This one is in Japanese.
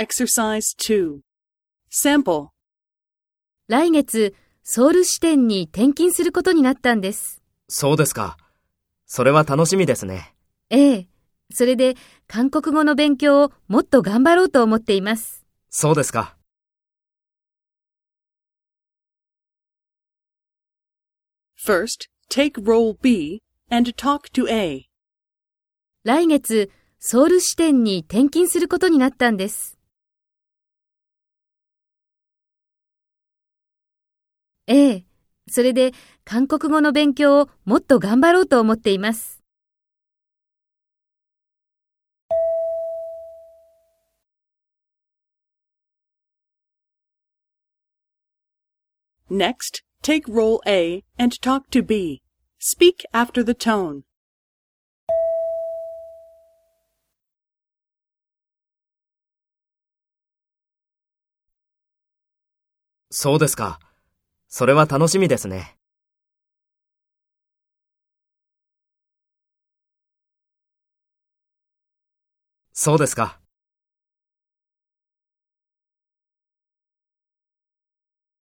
Exercise 2. Sample. 来月、ソウル支店に転勤することになったんです。そうですか。それは楽しみですね。ええ。それで、韓国語の勉強をもっと頑張ろうと思っています。そうですか。First, take role B and talk to A. 来月、ソウル支店に転勤することになったんです。ええ。それで、韓国語の勉強をもっと頑張ろうと思っています。Next, take role A and talk to B. Speak after the tone. そうですか。それは楽しみですね。そうですか。